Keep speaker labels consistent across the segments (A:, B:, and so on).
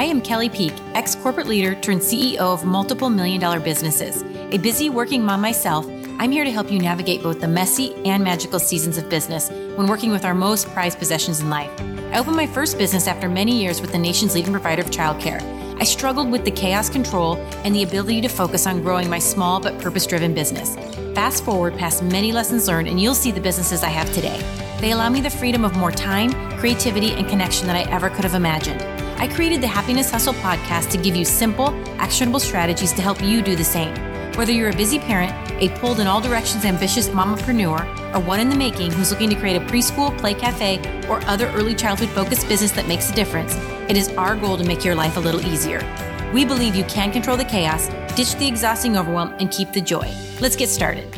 A: I am Kelly Peak, ex corporate leader turned CEO of multiple million dollar businesses. A busy working mom myself, I'm here to help you navigate both the messy and magical seasons of business when working with our most prized possessions in life. I opened my first business after many years with the nation's leading provider of childcare. I struggled with the chaos control and the ability to focus on growing my small but purpose driven business. Fast forward past many lessons learned, and you'll see the businesses I have today. They allow me the freedom of more time, creativity, and connection than I ever could have imagined. I created the Happiness Hustle podcast to give you simple, actionable strategies to help you do the same. Whether you're a busy parent, a pulled in all directions ambitious mompreneur, or one in the making who's looking to create a preschool, play cafe, or other early childhood focused business that makes a difference, it is our goal to make your life a little easier. We believe you can control the chaos, ditch the exhausting overwhelm, and keep the joy. Let's get started.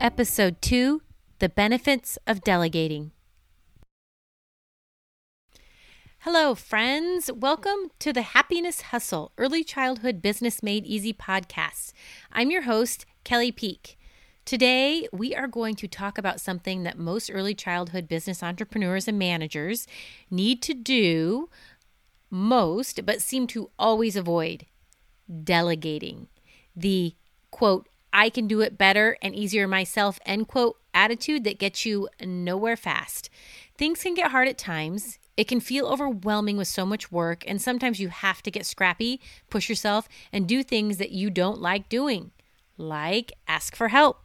A: Episode 2 The Benefits of Delegating. Hello, friends. Welcome to the Happiness Hustle Early Childhood Business Made Easy podcast. I'm your host, Kelly Peak. Today, we are going to talk about something that most early childhood business entrepreneurs and managers need to do most, but seem to always avoid delegating. The quote, I can do it better and easier myself, end quote, attitude that gets you nowhere fast. Things can get hard at times it can feel overwhelming with so much work, and sometimes you have to get scrappy, push yourself, and do things that you don't like doing, like ask for help.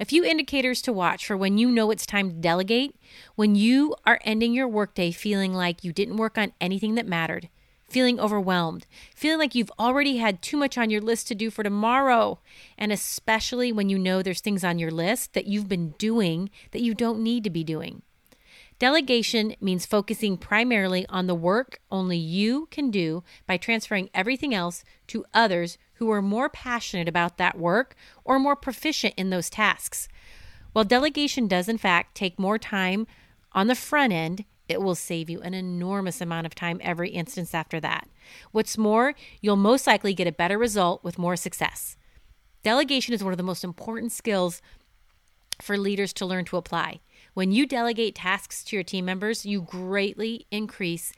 A: A few indicators to watch for when you know it's time to delegate when you are ending your workday feeling like you didn't work on anything that mattered, feeling overwhelmed, feeling like you've already had too much on your list to do for tomorrow, and especially when you know there's things on your list that you've been doing that you don't need to be doing. Delegation means focusing primarily on the work only you can do by transferring everything else to others who are more passionate about that work or more proficient in those tasks. While delegation does, in fact, take more time on the front end, it will save you an enormous amount of time every instance after that. What's more, you'll most likely get a better result with more success. Delegation is one of the most important skills for leaders to learn to apply. When you delegate tasks to your team members, you greatly increase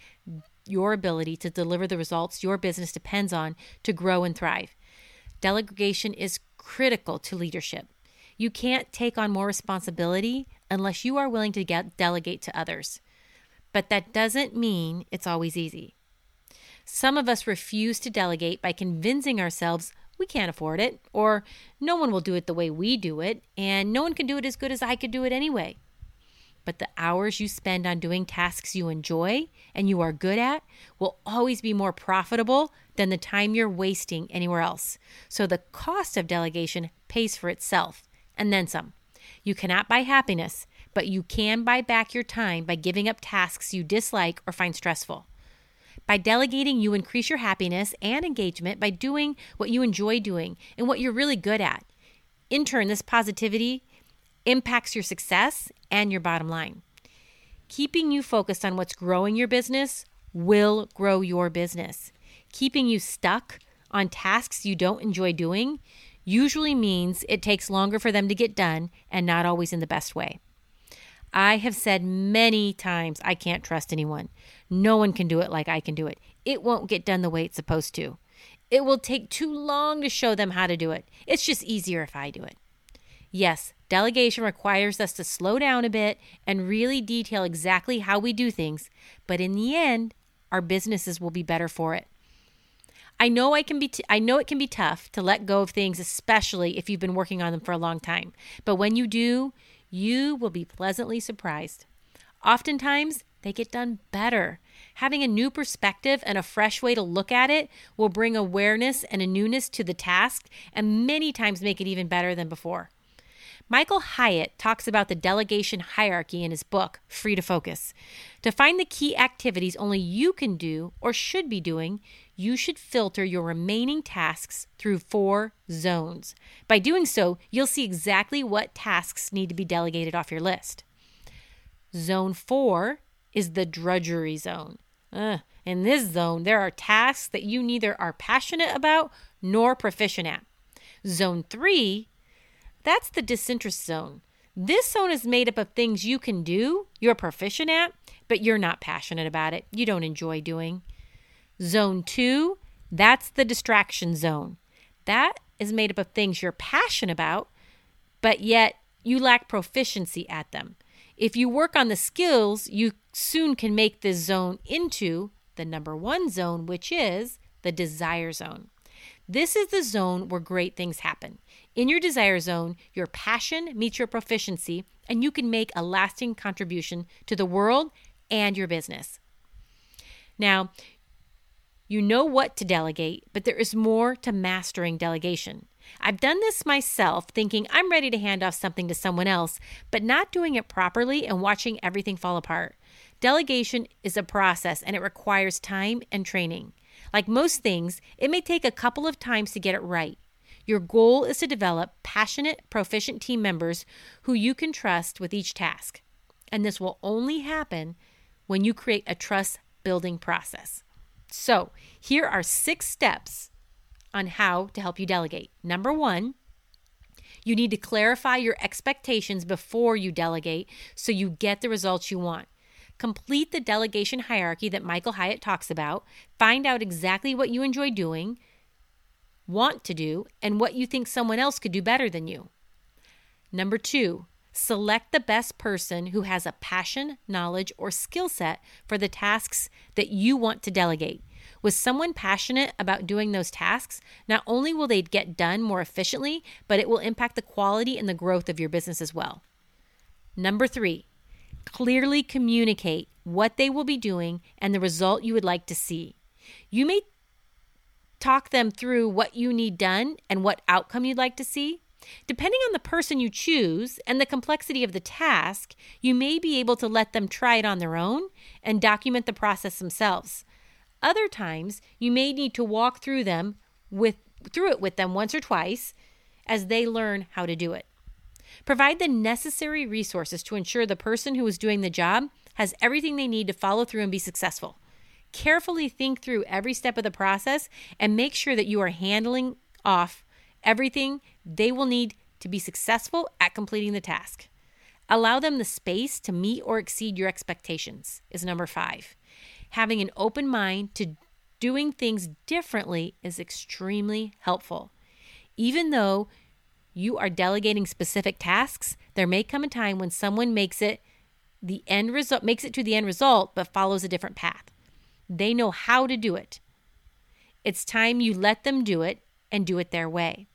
A: your ability to deliver the results your business depends on to grow and thrive. Delegation is critical to leadership. You can't take on more responsibility unless you are willing to get, delegate to others. But that doesn't mean it's always easy. Some of us refuse to delegate by convincing ourselves we can't afford it, or no one will do it the way we do it, and no one can do it as good as I could do it anyway but the hours you spend on doing tasks you enjoy and you are good at will always be more profitable than the time you're wasting anywhere else. So the cost of delegation pays for itself and then some. You cannot buy happiness, but you can buy back your time by giving up tasks you dislike or find stressful. By delegating, you increase your happiness and engagement by doing what you enjoy doing and what you're really good at. In turn, this positivity impacts your success and your bottom line. Keeping you focused on what's growing your business will grow your business. Keeping you stuck on tasks you don't enjoy doing usually means it takes longer for them to get done and not always in the best way. I have said many times I can't trust anyone. No one can do it like I can do it. It won't get done the way it's supposed to. It will take too long to show them how to do it. It's just easier if I do it. Yes, delegation requires us to slow down a bit and really detail exactly how we do things, but in the end, our businesses will be better for it. I know I can be t- I know it can be tough to let go of things especially if you've been working on them for a long time. But when you do, you will be pleasantly surprised. Oftentimes, they get done better. Having a new perspective and a fresh way to look at it will bring awareness and a newness to the task and many times make it even better than before. Michael Hyatt talks about the delegation hierarchy in his book, Free to Focus. To find the key activities only you can do or should be doing, you should filter your remaining tasks through four zones. By doing so, you'll see exactly what tasks need to be delegated off your list. Zone four is the drudgery zone. Ugh. In this zone, there are tasks that you neither are passionate about nor proficient at. Zone three that's the disinterest zone. This zone is made up of things you can do, you're proficient at, but you're not passionate about it. You don't enjoy doing. Zone two, that's the distraction zone. That is made up of things you're passionate about, but yet you lack proficiency at them. If you work on the skills, you soon can make this zone into the number one zone, which is the desire zone. This is the zone where great things happen. In your desire zone, your passion meets your proficiency, and you can make a lasting contribution to the world and your business. Now, you know what to delegate, but there is more to mastering delegation. I've done this myself, thinking I'm ready to hand off something to someone else, but not doing it properly and watching everything fall apart. Delegation is a process and it requires time and training. Like most things, it may take a couple of times to get it right. Your goal is to develop passionate, proficient team members who you can trust with each task. And this will only happen when you create a trust building process. So, here are six steps on how to help you delegate. Number one, you need to clarify your expectations before you delegate so you get the results you want. Complete the delegation hierarchy that Michael Hyatt talks about. Find out exactly what you enjoy doing, want to do, and what you think someone else could do better than you. Number two, select the best person who has a passion, knowledge, or skill set for the tasks that you want to delegate. With someone passionate about doing those tasks, not only will they get done more efficiently, but it will impact the quality and the growth of your business as well. Number three, clearly communicate what they will be doing and the result you would like to see. You may talk them through what you need done and what outcome you'd like to see. Depending on the person you choose and the complexity of the task, you may be able to let them try it on their own and document the process themselves. Other times, you may need to walk through them with through it with them once or twice as they learn how to do it. Provide the necessary resources to ensure the person who is doing the job has everything they need to follow through and be successful. Carefully think through every step of the process and make sure that you are handling off everything they will need to be successful at completing the task. Allow them the space to meet or exceed your expectations, is number five having an open mind to doing things differently is extremely helpful. Even though you are delegating specific tasks, there may come a time when someone makes it the end result makes it to the end result but follows a different path. They know how to do it. It's time you let them do it and do it their way.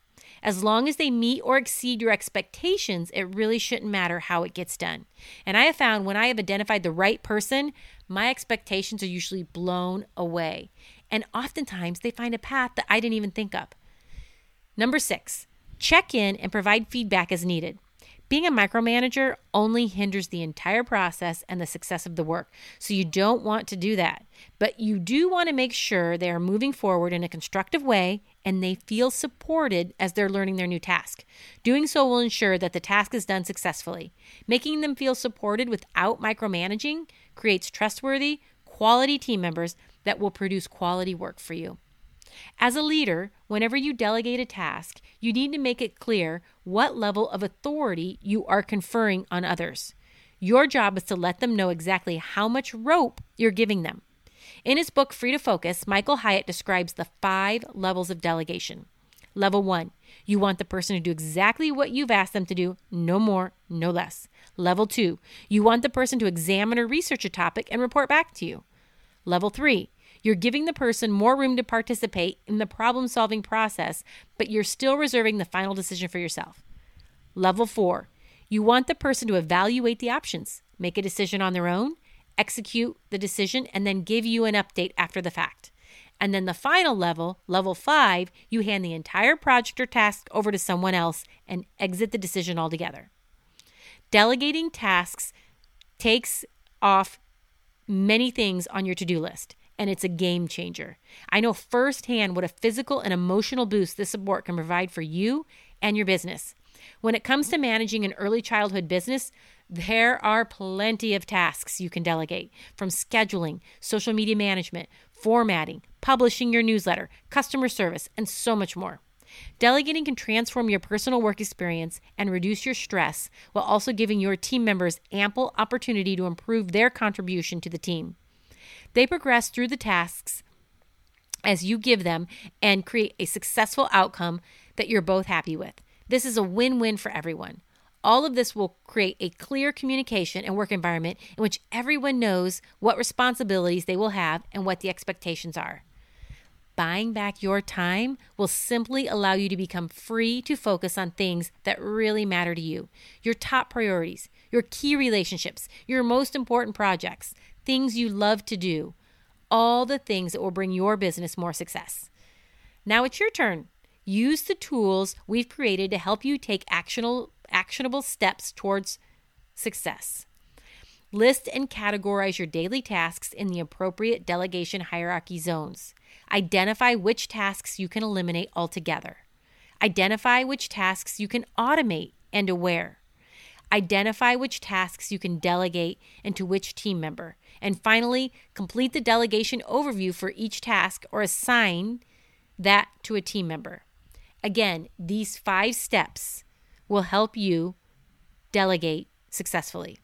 A: As long as they meet or exceed your expectations, it really shouldn't matter how it gets done. And I have found when I have identified the right person, my expectations are usually blown away. And oftentimes they find a path that I didn't even think of. Number six, check in and provide feedback as needed. Being a micromanager only hinders the entire process and the success of the work. So you don't want to do that. But you do want to make sure they are moving forward in a constructive way and they feel supported as they're learning their new task. Doing so will ensure that the task is done successfully. Making them feel supported without micromanaging creates trustworthy, quality team members that will produce quality work for you. As a leader, whenever you delegate a task, you need to make it clear what level of authority you are conferring on others. Your job is to let them know exactly how much rope you're giving them. In his book, Free to Focus, Michael Hyatt describes the five levels of delegation. Level one, you want the person to do exactly what you've asked them to do, no more, no less. Level two, you want the person to examine or research a topic and report back to you. Level three, you're giving the person more room to participate in the problem solving process, but you're still reserving the final decision for yourself. Level four, you want the person to evaluate the options, make a decision on their own, execute the decision, and then give you an update after the fact. And then the final level, level five, you hand the entire project or task over to someone else and exit the decision altogether. Delegating tasks takes off many things on your to do list and it's a game changer. I know firsthand what a physical and emotional boost this support can provide for you and your business. When it comes to managing an early childhood business, there are plenty of tasks you can delegate from scheduling, social media management, formatting, publishing your newsletter, customer service, and so much more. Delegating can transform your personal work experience and reduce your stress while also giving your team members ample opportunity to improve their contribution to the team. They progress through the tasks as you give them and create a successful outcome that you're both happy with. This is a win win for everyone. All of this will create a clear communication and work environment in which everyone knows what responsibilities they will have and what the expectations are. Buying back your time will simply allow you to become free to focus on things that really matter to you your top priorities, your key relationships, your most important projects, things you love to do, all the things that will bring your business more success. Now it's your turn. Use the tools we've created to help you take actionable, actionable steps towards success. List and categorize your daily tasks in the appropriate delegation hierarchy zones. Identify which tasks you can eliminate altogether. Identify which tasks you can automate and aware. Identify which tasks you can delegate and to which team member. And finally, complete the delegation overview for each task or assign that to a team member. Again, these five steps will help you delegate successfully.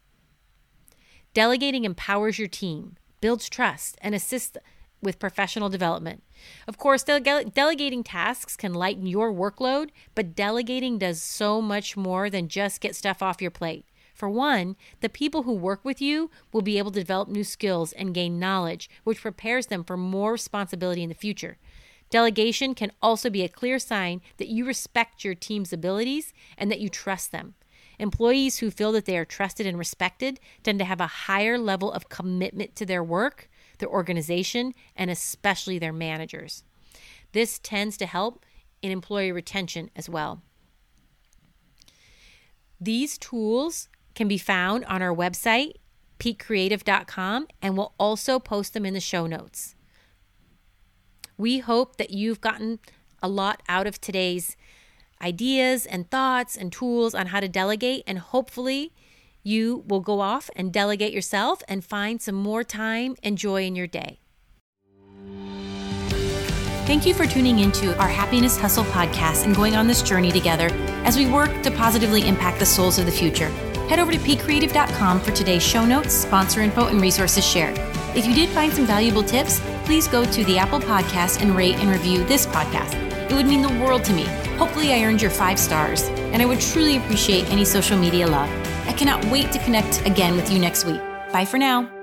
A: Delegating empowers your team, builds trust, and assists with professional development. Of course, dele- delegating tasks can lighten your workload, but delegating does so much more than just get stuff off your plate. For one, the people who work with you will be able to develop new skills and gain knowledge, which prepares them for more responsibility in the future. Delegation can also be a clear sign that you respect your team's abilities and that you trust them. Employees who feel that they are trusted and respected tend to have a higher level of commitment to their work their organization, and especially their managers. This tends to help in employee retention as well. These tools can be found on our website, peakcreative.com, and we'll also post them in the show notes. We hope that you've gotten a lot out of today's ideas and thoughts and tools on how to delegate, and hopefully, you will go off and delegate yourself and find some more time and joy in your day. Thank you for tuning into our Happiness Hustle podcast and going on this journey together as we work to positively impact the souls of the future. Head over to peakcreative.com for today's show notes, sponsor info, and resources shared. If you did find some valuable tips, please go to the Apple Podcast and rate and review this podcast. It would mean the world to me. Hopefully, I earned your five stars, and I would truly appreciate any social media love. I cannot wait to connect again with you next week. Bye for now.